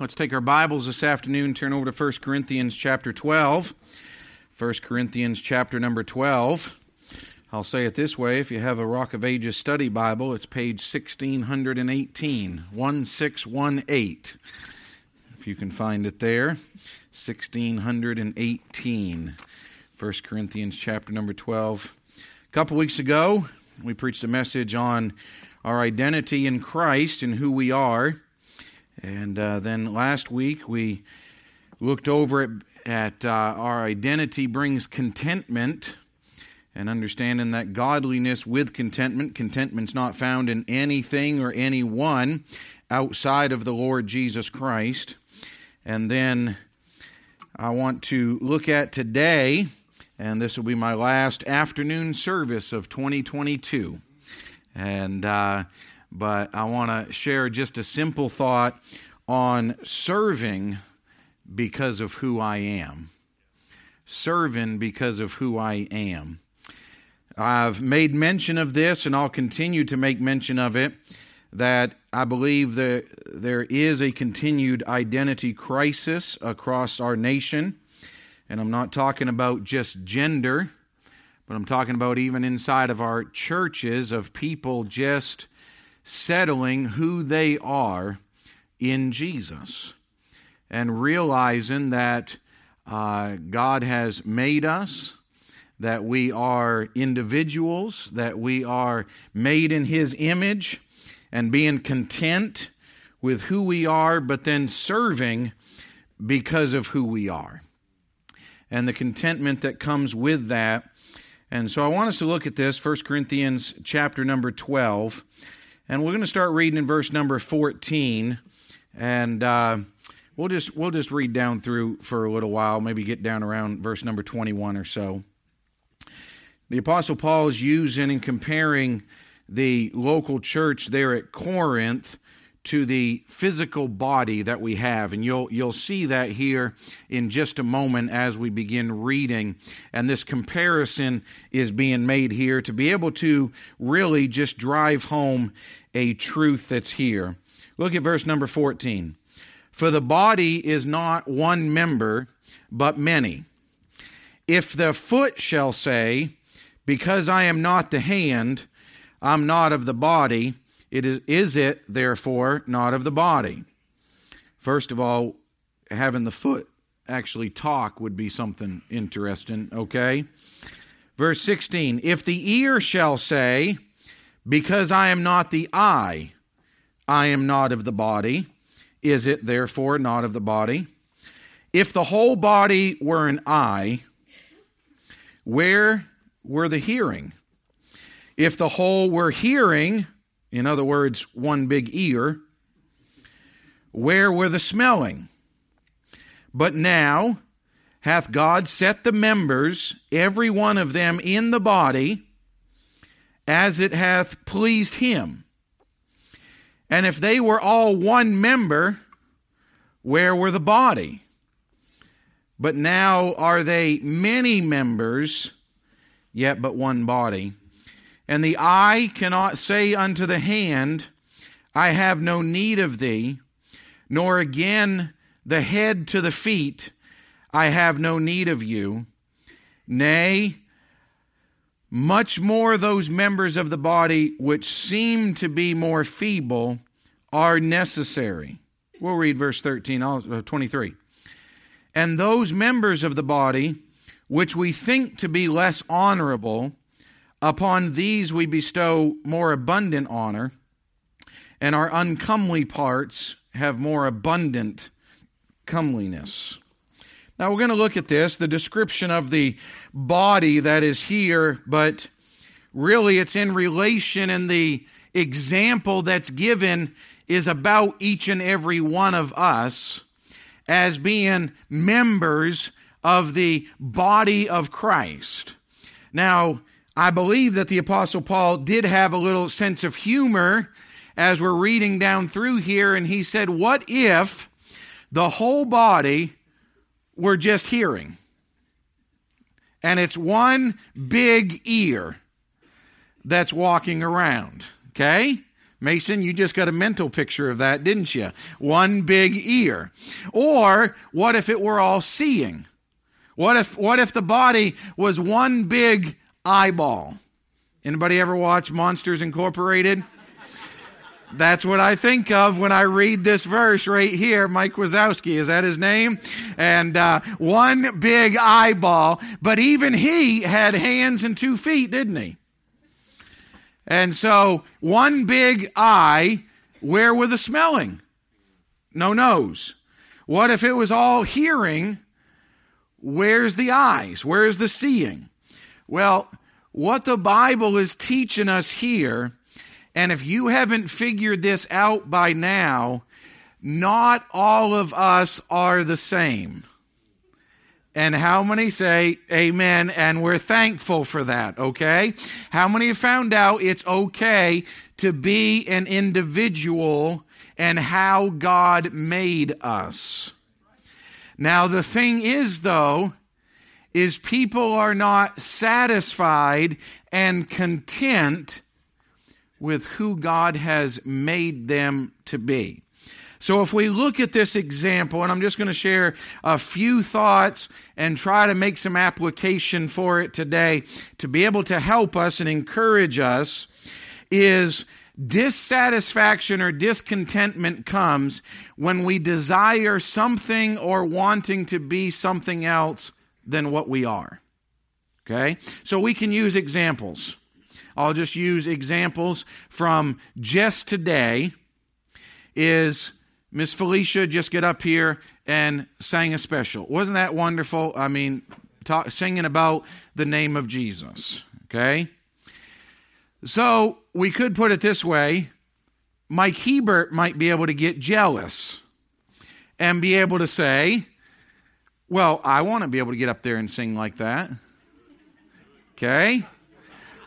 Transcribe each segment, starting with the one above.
Let's take our Bibles this afternoon, turn over to 1 Corinthians chapter 12. 1 Corinthians chapter number 12. I'll say it this way if you have a Rock of Ages study Bible, it's page 1618, 1618. If you can find it there, 1618. 1 Corinthians chapter number 12. A couple weeks ago, we preached a message on our identity in Christ and who we are. And uh, then last week we looked over at, at uh, our identity brings contentment and understanding that godliness with contentment, contentment's not found in anything or anyone outside of the Lord Jesus Christ. And then I want to look at today, and this will be my last afternoon service of 2022. And uh, but I want to share just a simple thought on serving because of who I am. Serving because of who I am. I've made mention of this and I'll continue to make mention of it that I believe that there is a continued identity crisis across our nation. And I'm not talking about just gender, but I'm talking about even inside of our churches of people just settling who they are in Jesus and realizing that uh, God has made us, that we are individuals, that we are made in His image, and being content with who we are, but then serving because of who we are. And the contentment that comes with that. And so I want us to look at this, 1 Corinthians chapter number 12. And we're going to start reading in verse number 14. And uh, we'll, just, we'll just read down through for a little while, maybe get down around verse number 21 or so. The Apostle Paul is using and comparing the local church there at Corinth to the physical body that we have. And you'll, you'll see that here in just a moment as we begin reading. And this comparison is being made here to be able to really just drive home a truth that's here. Look at verse number 14. For the body is not one member, but many. If the foot shall say, Because I am not the hand, I'm not of the body, it is, is it, therefore, not of the body? First of all, having the foot actually talk would be something interesting, okay? Verse 16 If the ear shall say, Because I am not the eye, I am not of the body, is it therefore not of the body? If the whole body were an eye, where were the hearing? If the whole were hearing, in other words, one big ear, where were the smelling? But now hath God set the members, every one of them in the body, as it hath pleased him. And if they were all one member, where were the body? But now are they many members, yet but one body. And the eye cannot say unto the hand, I have no need of thee, nor again the head to the feet, I have no need of you. Nay, much more those members of the body which seem to be more feeble are necessary. We'll read verse 13, uh, 23. And those members of the body which we think to be less honorable, Upon these we bestow more abundant honor, and our uncomely parts have more abundant comeliness. Now we're going to look at this, the description of the body that is here, but really it's in relation and the example that's given is about each and every one of us as being members of the body of Christ. Now, I believe that the Apostle Paul did have a little sense of humor as we're reading down through here, and he said, What if the whole body were just hearing? And it's one big ear that's walking around. Okay? Mason, you just got a mental picture of that, didn't you? One big ear. Or what if it were all seeing? What if what if the body was one big eyeball? Anybody ever watch Monsters Incorporated? That's what I think of when I read this verse right here. Mike Wazowski, is that his name? And uh, one big eyeball, but even he had hands and two feet, didn't he? And so, one big eye, where were the smelling? No nose. What if it was all hearing? Where's the eyes? Where's the seeing? Well, what the Bible is teaching us here and if you haven't figured this out by now, not all of us are the same. And how many say amen and we're thankful for that, okay? How many have found out it's okay to be an individual and how God made us? Now, the thing is, though, is people are not satisfied and content with who God has made them to be. So, if we look at this example, and I'm just going to share a few thoughts and try to make some application for it today to be able to help us and encourage us, is dissatisfaction or discontentment comes when we desire something or wanting to be something else than what we are. Okay? So, we can use examples. I'll just use examples from just today. Is Miss Felicia just get up here and sang a special? Wasn't that wonderful? I mean, talk, singing about the name of Jesus. Okay? So we could put it this way Mike Hebert might be able to get jealous and be able to say, Well, I want to be able to get up there and sing like that. Okay?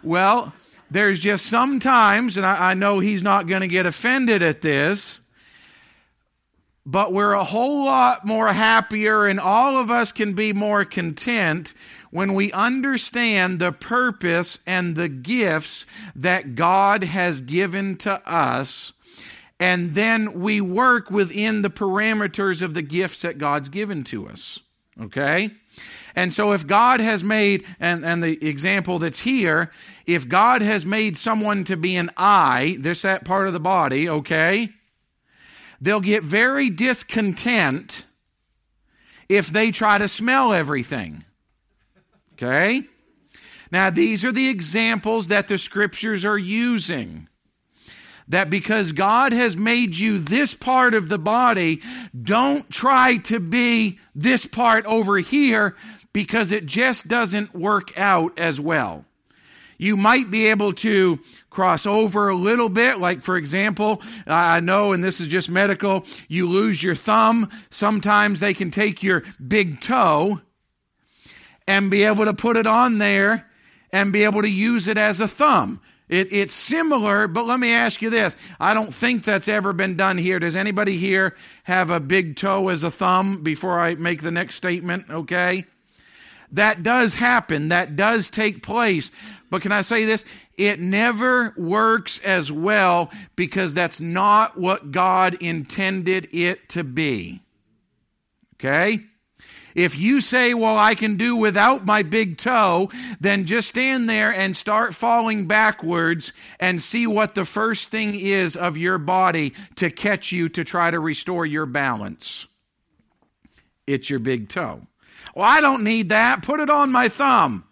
Well, there's just sometimes, and I, I know he's not going to get offended at this, but we're a whole lot more happier, and all of us can be more content when we understand the purpose and the gifts that God has given to us, and then we work within the parameters of the gifts that God's given to us. Okay? And so, if God has made, and, and the example that's here, if God has made someone to be an eye, this, that part of the body, okay, they'll get very discontent if they try to smell everything. Okay? Now, these are the examples that the scriptures are using. That because God has made you this part of the body, don't try to be this part over here because it just doesn't work out as well. You might be able to cross over a little bit. Like, for example, I know, and this is just medical, you lose your thumb. Sometimes they can take your big toe and be able to put it on there and be able to use it as a thumb. It, it's similar, but let me ask you this. I don't think that's ever been done here. Does anybody here have a big toe as a thumb before I make the next statement? Okay. That does happen. That does take place. But can I say this? It never works as well because that's not what God intended it to be. Okay? If you say, Well, I can do without my big toe, then just stand there and start falling backwards and see what the first thing is of your body to catch you to try to restore your balance. It's your big toe. Well, I don't need that. Put it on my thumb.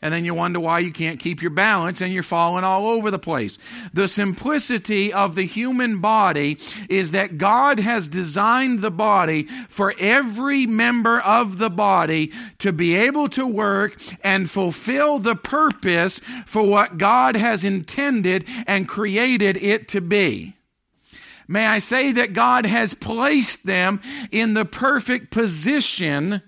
And then you wonder why you can't keep your balance and you're falling all over the place. The simplicity of the human body is that God has designed the body for every member of the body to be able to work and fulfill the purpose for what God has intended and created it to be. May I say that God has placed them in the perfect position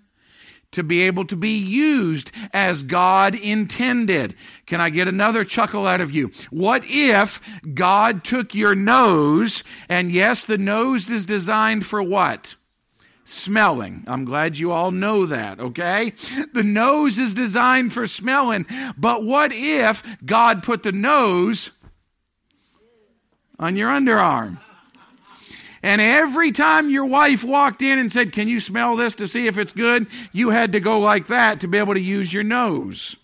to be able to be used as God intended. Can I get another chuckle out of you? What if God took your nose, and yes, the nose is designed for what? Smelling. I'm glad you all know that, okay? The nose is designed for smelling, but what if God put the nose on your underarm. And every time your wife walked in and said, Can you smell this to see if it's good? You had to go like that to be able to use your nose.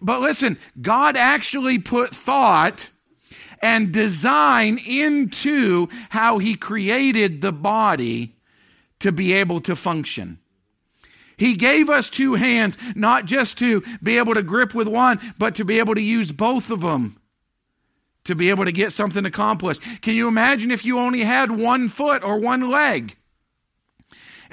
But listen, God actually put thought and design into how He created the body to be able to function. He gave us two hands, not just to be able to grip with one, but to be able to use both of them to be able to get something accomplished. Can you imagine if you only had one foot or one leg?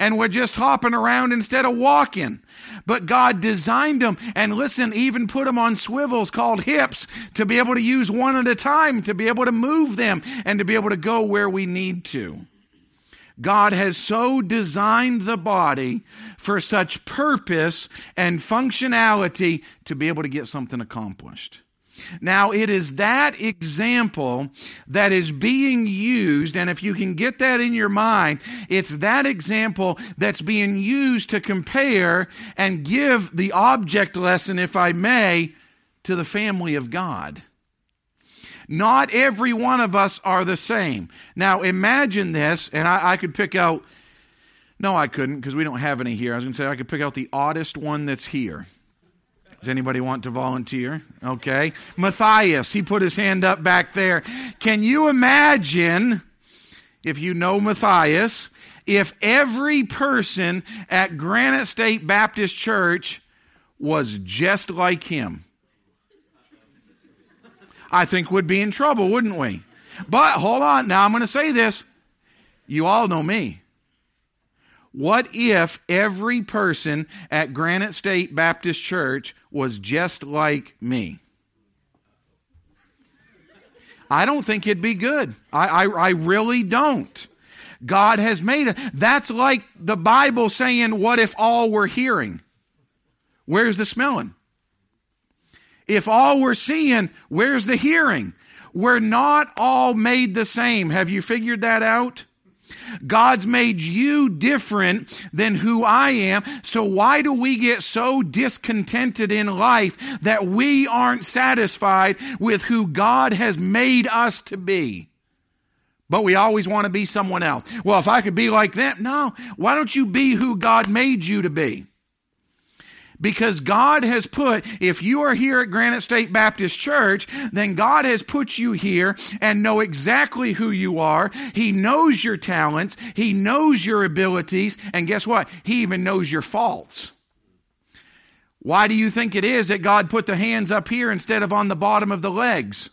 and were just hopping around instead of walking. But God designed them and listen, even put them on swivels called hips to be able to use one at a time, to be able to move them and to be able to go where we need to. God has so designed the body for such purpose and functionality to be able to get something accomplished. Now, it is that example that is being used, and if you can get that in your mind, it's that example that's being used to compare and give the object lesson, if I may, to the family of God. Not every one of us are the same. Now, imagine this, and I, I could pick out, no, I couldn't because we don't have any here. I was going to say I could pick out the oddest one that's here. Does anybody want to volunteer? Okay. Matthias, he put his hand up back there. Can you imagine, if you know Matthias, if every person at Granite State Baptist Church was just like him? I think we'd be in trouble, wouldn't we? But hold on. Now I'm going to say this. You all know me. What if every person at Granite State Baptist Church was just like me? I don't think it'd be good. I, I, I really don't. God has made it. That's like the Bible saying, What if all were hearing? Where's the smelling? If all we're seeing, where's the hearing? We're not all made the same. Have you figured that out? God's made you different than who I am. So why do we get so discontented in life that we aren't satisfied with who God has made us to be? But we always want to be someone else. Well, if I could be like them, no. Why don't you be who God made you to be? Because God has put, if you are here at Granite State Baptist Church, then God has put you here and know exactly who you are. He knows your talents. He knows your abilities. And guess what? He even knows your faults. Why do you think it is that God put the hands up here instead of on the bottom of the legs?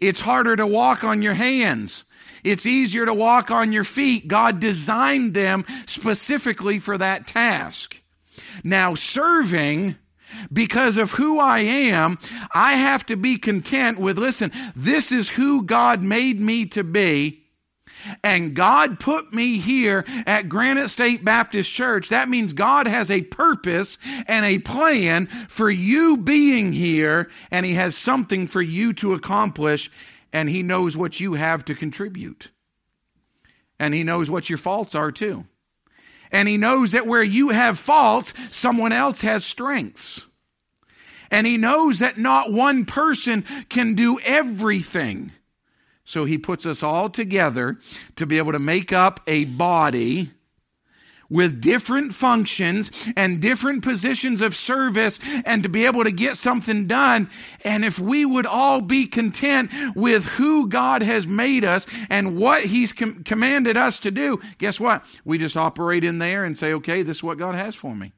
It's harder to walk on your hands. It's easier to walk on your feet. God designed them specifically for that task. Now, serving, because of who I am, I have to be content with listen, this is who God made me to be. And God put me here at Granite State Baptist Church. That means God has a purpose and a plan for you being here, and He has something for you to accomplish, and He knows what you have to contribute. And He knows what your faults are too. And he knows that where you have faults, someone else has strengths. And he knows that not one person can do everything. So he puts us all together to be able to make up a body with different functions and different positions of service and to be able to get something done. And if we would all be content with who God has made us and what He's com- commanded us to do, guess what? We just operate in there and say, okay, this is what God has for me.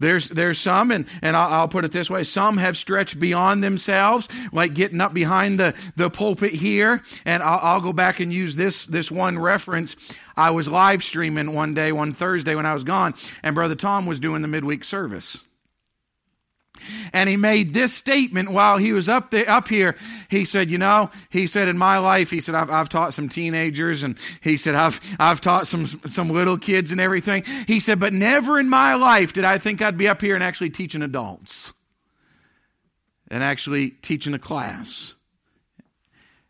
There's, there's some, and, and I'll, I'll, put it this way some have stretched beyond themselves, like getting up behind the, the pulpit here. And I'll, I'll go back and use this, this one reference. I was live streaming one day, one Thursday when I was gone, and Brother Tom was doing the midweek service. And he made this statement while he was up there, up here. He said, you know, he said, in my life, he said, I've, I've taught some teenagers and he said, I've, I've taught some, some little kids and everything. He said, but never in my life did I think I'd be up here and actually teaching adults and actually teaching a class.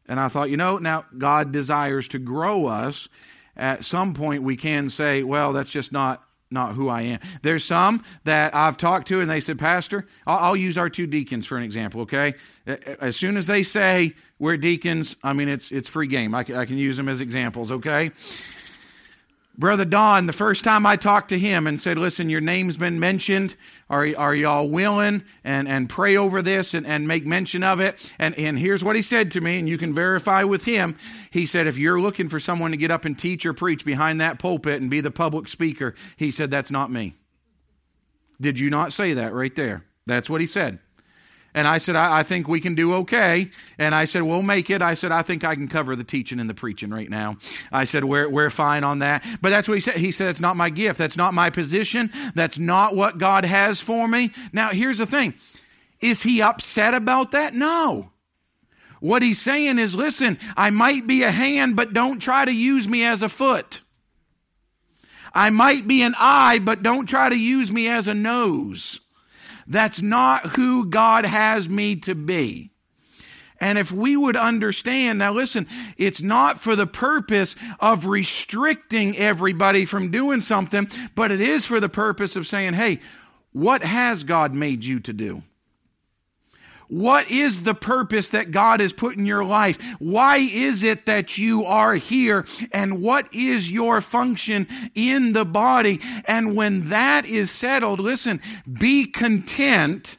And I thought, you know, now God desires to grow us. At some point, we can say, well, that's just not not who I am. There's some that I've talked to and they said, Pastor, I'll, use our two deacons for an example, okay? As soon as they say we're deacons, I mean, it's, it's free game. I can, I can use them as examples, okay? Brother Don, the first time I talked to him and said, Listen, your name's been mentioned. Are, are y'all willing and, and pray over this and, and make mention of it? And, and here's what he said to me, and you can verify with him. He said, If you're looking for someone to get up and teach or preach behind that pulpit and be the public speaker, he said, That's not me. Did you not say that right there? That's what he said. And I said, I, I, think we can do okay. And I said, we'll make it. I said, I think I can cover the teaching and the preaching right now. I said, we're, we're fine on that. But that's what he said. He said, it's not my gift. That's not my position. That's not what God has for me. Now, here's the thing Is he upset about that? No. What he's saying is, listen, I might be a hand, but don't try to use me as a foot. I might be an eye, but don't try to use me as a nose. That's not who God has me to be. And if we would understand, now listen, it's not for the purpose of restricting everybody from doing something, but it is for the purpose of saying, hey, what has God made you to do? What is the purpose that God has put in your life? Why is it that you are here? And what is your function in the body? And when that is settled, listen, be content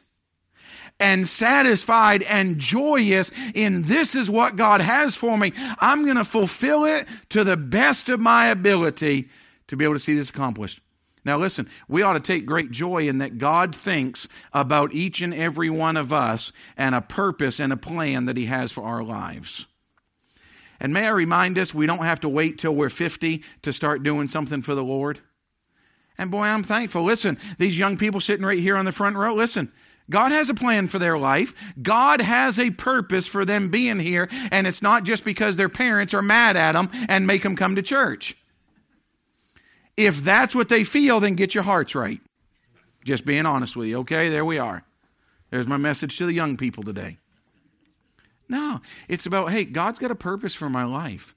and satisfied and joyous in this is what God has for me. I'm going to fulfill it to the best of my ability to be able to see this accomplished. Now, listen, we ought to take great joy in that God thinks about each and every one of us and a purpose and a plan that He has for our lives. And may I remind us, we don't have to wait till we're 50 to start doing something for the Lord. And boy, I'm thankful. Listen, these young people sitting right here on the front row, listen, God has a plan for their life. God has a purpose for them being here. And it's not just because their parents are mad at them and make them come to church. If that's what they feel, then get your hearts right. Just being honest with you, okay? There we are. There's my message to the young people today. No, it's about, hey, God's got a purpose for my life.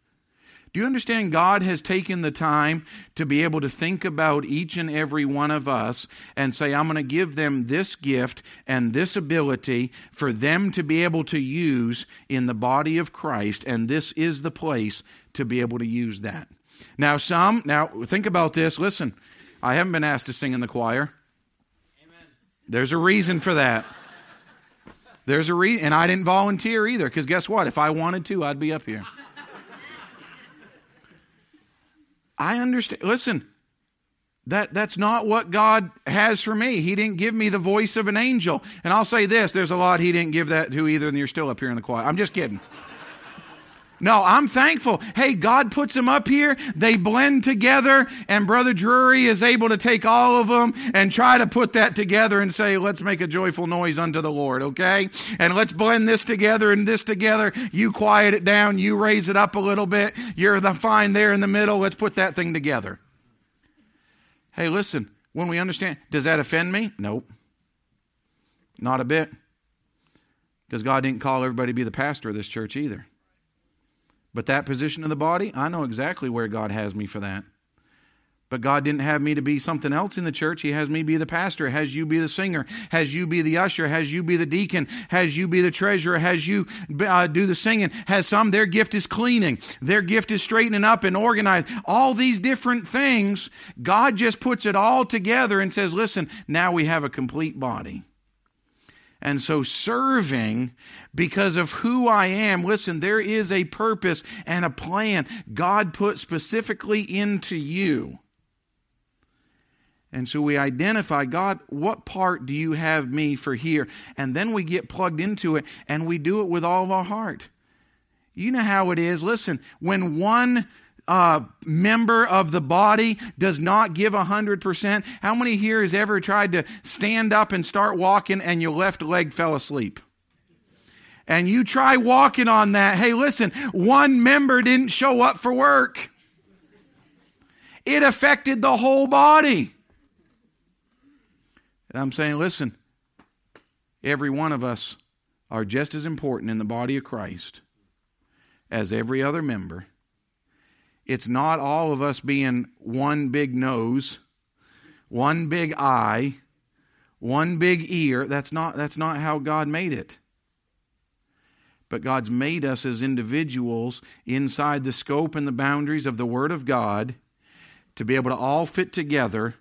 Do you understand? God has taken the time to be able to think about each and every one of us and say, I'm going to give them this gift and this ability for them to be able to use in the body of Christ, and this is the place to be able to use that. Now, some, now think about this. Listen, I haven't been asked to sing in the choir. Amen. There's a reason for that. There's a reason, and I didn't volunteer either, because guess what? If I wanted to, I'd be up here. I understand. Listen, that, that's not what God has for me. He didn't give me the voice of an angel. And I'll say this there's a lot He didn't give that to either, and you're still up here in the choir. I'm just kidding. No, I'm thankful. Hey, God puts them up here. They blend together, and Brother Drury is able to take all of them and try to put that together and say, let's make a joyful noise unto the Lord, okay? And let's blend this together and this together. You quiet it down, you raise it up a little bit. You're the fine there in the middle. Let's put that thing together. Hey, listen, when we understand, does that offend me? Nope. Not a bit. Because God didn't call everybody to be the pastor of this church either. But that position in the body, I know exactly where God has me for that. But God didn't have me to be something else in the church. He has me be the pastor, has you be the singer, has you be the usher, has you be the deacon, has you be the treasurer, has you uh, do the singing, has some, their gift is cleaning, their gift is straightening up and organizing. All these different things, God just puts it all together and says, listen, now we have a complete body. And so, serving because of who I am, listen, there is a purpose and a plan God put specifically into you. And so we identify, God, what part do you have me for here? And then we get plugged into it and we do it with all of our heart. You know how it is. Listen, when one uh, member of the body does not give 100%. How many here has ever tried to stand up and start walking and your left leg fell asleep? And you try walking on that. Hey, listen, one member didn't show up for work. It affected the whole body. And I'm saying, listen, every one of us are just as important in the body of Christ as every other member it's not all of us being one big nose one big eye, one big ear. That's not, that's not how God made it. But God's made us as individuals inside the scope and the boundaries of the Word of God to be able to all fit together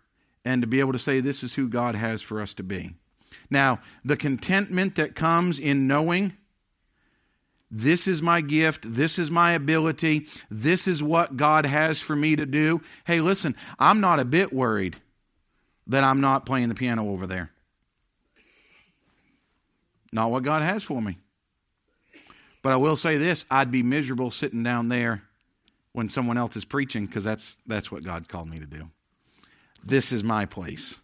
and to be able to say, This is who God has for us to be. Now, the contentment that comes in knowing this is my gift, this is my ability, this is what God has for me to do. Hey, listen, I'm not a bit worried that I'm not playing the piano over there. Not what God has for me. But I will say this I'd be miserable sitting down there when someone else is preaching because that's, that's what God called me to do. This is my place.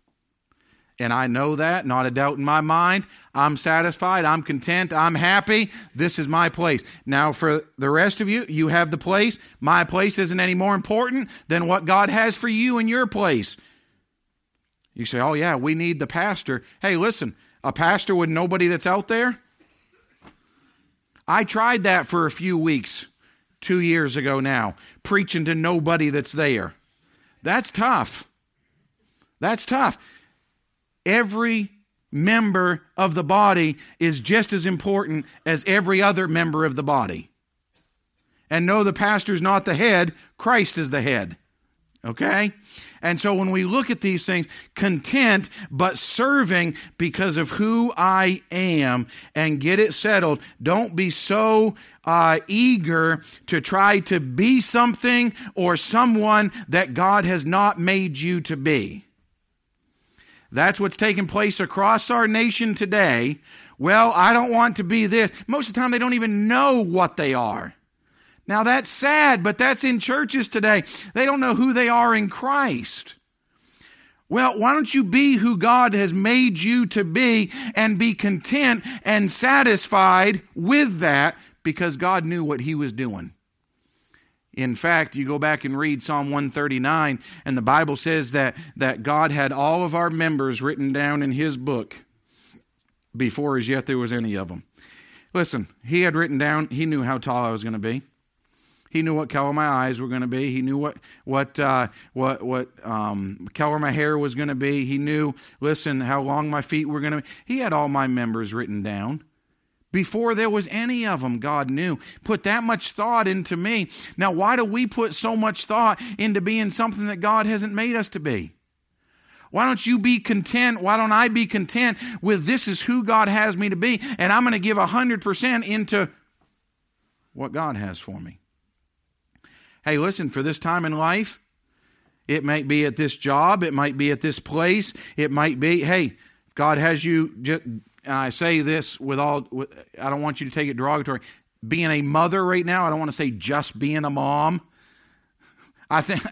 And I know that, not a doubt in my mind. I'm satisfied. I'm content. I'm happy. This is my place. Now, for the rest of you, you have the place. My place isn't any more important than what God has for you in your place. You say, oh, yeah, we need the pastor. Hey, listen, a pastor with nobody that's out there? I tried that for a few weeks, two years ago now, preaching to nobody that's there. That's tough. That's tough every member of the body is just as important as every other member of the body. And no, the pastor's not the head, Christ is the head. Okay? And so when we look at these things, content but serving because of who I am and get it settled. Don't be so uh, eager to try to be something or someone that God has not made you to be. That's what's taking place across our nation today. Well, I don't want to be this. Most of the time, they don't even know what they are. Now, that's sad, but that's in churches today. They don't know who they are in Christ. Well, why don't you be who God has made you to be and be content and satisfied with that because God knew what He was doing? In fact, you go back and read Psalm 139, and the Bible says that, that God had all of our members written down in His book before as yet there was any of them. Listen, He had written down, He knew how tall I was going to be. He knew what color my eyes were going to be. He knew what what uh, what what um, color my hair was going to be. He knew, listen, how long my feet were going to be. He had all my members written down. Before there was any of them, God knew. Put that much thought into me. Now, why do we put so much thought into being something that God hasn't made us to be? Why don't you be content? Why don't I be content with this is who God has me to be, and I'm going to give 100% into what God has for me? Hey, listen, for this time in life, it might be at this job, it might be at this place, it might be, hey, God has you just and I say this with all, with, I don't want you to take it derogatory. Being a mother right now, I don't want to say just being a mom. I think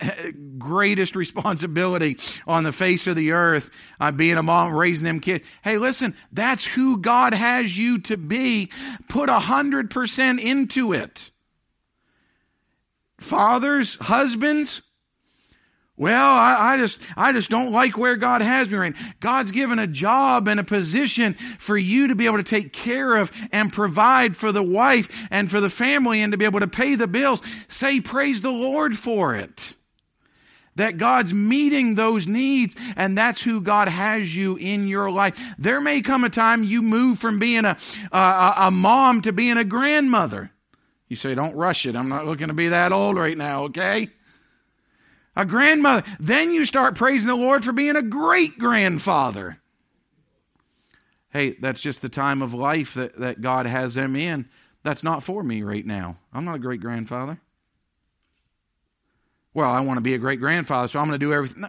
greatest responsibility on the face of the earth, uh, being a mom, raising them kids. Hey, listen, that's who God has you to be. Put a hundred percent into it. Fathers, husbands, well, I, I, just I just don't like where God has me right. God's given a job and a position for you to be able to take care of and provide for the wife and for the family and to be able to pay the bills. Say praise the Lord for it. That God's meeting those needs, and that's who God has you in your life. There may come a time you move from being a, a, a mom to being a grandmother. You say, Don't rush it. I'm not looking to be that old right now, okay? A grandmother. Then you start praising the Lord for being a great grandfather. Hey, that's just the time of life that, that God has them in. That's not for me right now. I'm not a great grandfather. Well, I want to be a great grandfather, so I'm going to do everything.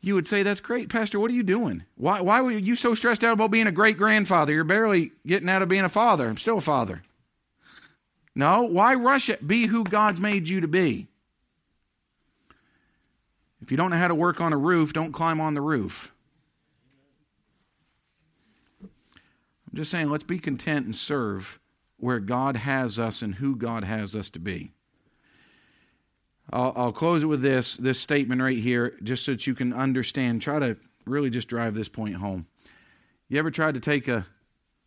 You would say, That's great, Pastor. What are you doing? Why, why were you so stressed out about being a great grandfather? You're barely getting out of being a father. I'm still a father. No, why rush it? Be who God's made you to be. If you don't know how to work on a roof, don't climb on the roof. I'm just saying, let's be content and serve where God has us and who God has us to be. I'll, I'll, close it with this this statement right here, just so that you can understand. Try to really just drive this point home. You ever tried to take a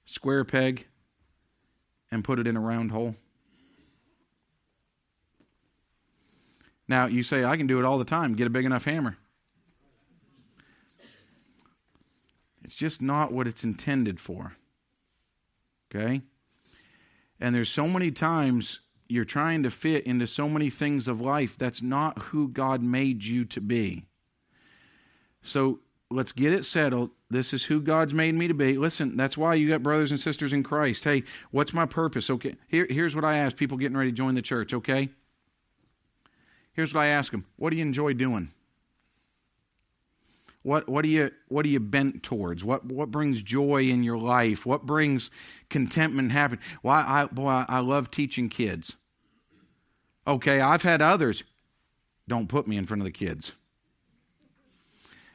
square peg and put it in a round hole? Now, you say, I can do it all the time. Get a big enough hammer. It's just not what it's intended for. Okay? And there's so many times you're trying to fit into so many things of life. That's not who God made you to be. So let's get it settled. This is who God's made me to be. Listen, that's why you got brothers and sisters in Christ. Hey, what's my purpose? Okay, Here, here's what I ask people getting ready to join the church, okay? Here's what I ask them What do you enjoy doing? What, what, are you, what are you bent towards? What, what brings joy in your life? What brings contentment and happiness? Well, I, boy, I love teaching kids. Okay, I've had others. Don't put me in front of the kids.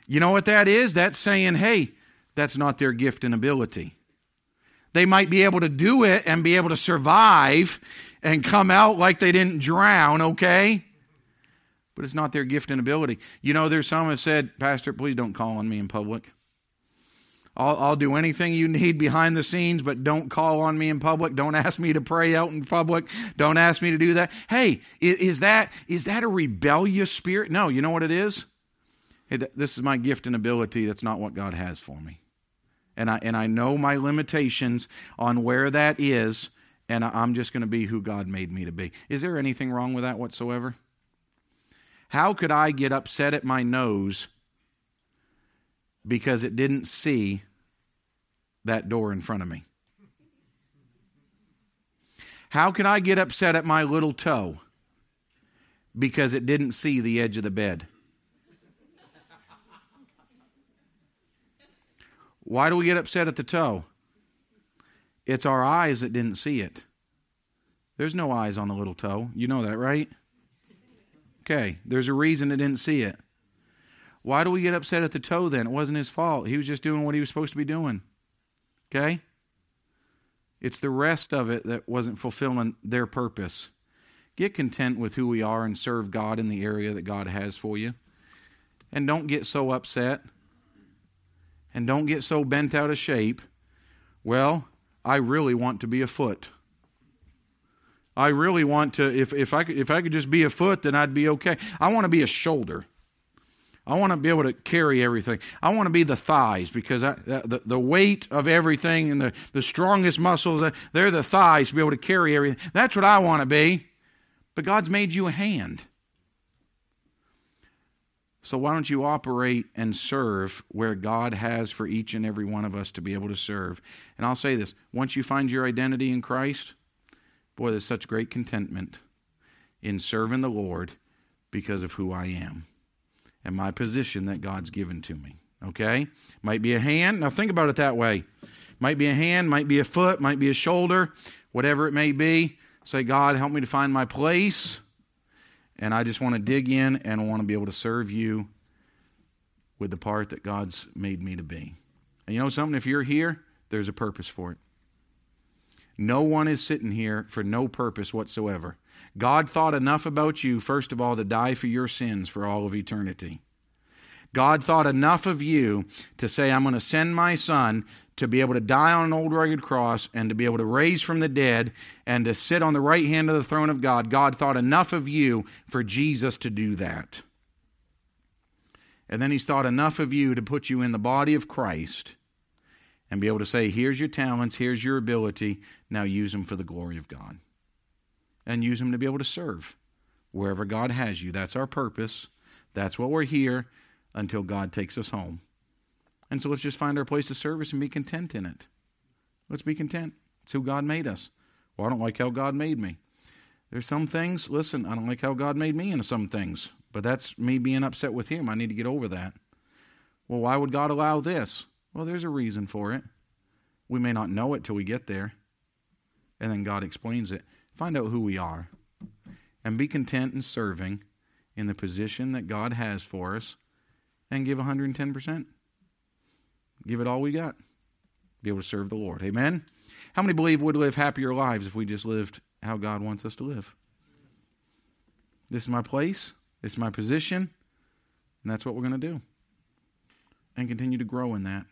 You know what that is? That's saying, hey, that's not their gift and ability. They might be able to do it and be able to survive and come out like they didn't drown, okay? But it's not their gift and ability. You know, there's some that said, Pastor, please don't call on me in public. I'll, I'll, do anything you need behind the scenes, but don't call on me in public. Don't ask me to pray out in public. Don't ask me to do that. Hey, is that is that a rebellious spirit? No, you know what it is? Hey, this is my gift and ability. That's not what God has for me. And I, and I know my limitations on where that is, and I'm just going to be who God made me to be. Is there anything wrong with that whatsoever? How could I get upset at my nose because it didn't see that door in front of me? How can I get upset at my little toe because it didn't see the edge of the bed? Why do we get upset at the toe? It's our eyes that didn't see it. There's no eyes on the little toe. You know that, right? Okay, there's a reason they didn't see it. Why do we get upset at the toe then? It wasn't his fault. He was just doing what he was supposed to be doing. Okay? It's the rest of it that wasn't fulfilling their purpose. Get content with who we are and serve God in the area that God has for you. And don't get so upset and don't get so bent out of shape. Well, I really want to be a foot. I really want to, if, if, I could, if I could just be a foot, then I'd be okay. I want to be a shoulder. I want to be able to carry everything. I want to be the thighs because I, the, the weight of everything and the, the strongest muscles, uh, they're the thighs to be able to carry everything. That's what I want to be. But God's made you a hand. So why don't you operate and serve where God has for each and every one of us to be able to serve? And I'll say this once you find your identity in Christ, boy, there's such great contentment in serving the Lord because of who I am and my position that God's given to me. Okay? Might be a hand. Now think about it that way. Might be a hand, might be a foot, might be a shoulder, whatever it may be. Say, God, help me to find my place and I just want to dig in and want to be able to serve you with the part that God's made me to be. And you know something? If you're here, there's a purpose for it. No one is sitting here for no purpose whatsoever. God thought enough about you, first of all, to die for your sins for all of eternity. God thought enough of you to say, I'm going to send my son to be able to die on an old rugged cross and to be able to raise from the dead and to sit on the right hand of the throne of God, God thought enough of you for Jesus to do that. And then He's thought enough of you to put you in the body of Christ and be able to say, Here's your talents, here's your ability, now use them for the glory of God. And use them to be able to serve wherever God has you. That's our purpose. That's what we're here until God takes us home. And so let's just find our place of service and be content in it. Let's be content. It's who God made us. Well, I don't like how God made me. There's some things, listen, I don't like how God made me in some things, but that's me being upset with Him. I need to get over that. Well, why would God allow this? Well, there's a reason for it. We may not know it till we get there. And then God explains it. Find out who we are and be content in serving in the position that God has for us and give 110%. Give it all we got. Be able to serve the Lord. Amen? How many believe we'd live happier lives if we just lived how God wants us to live? This is my place. This is my position. And that's what we're going to do. And continue to grow in that.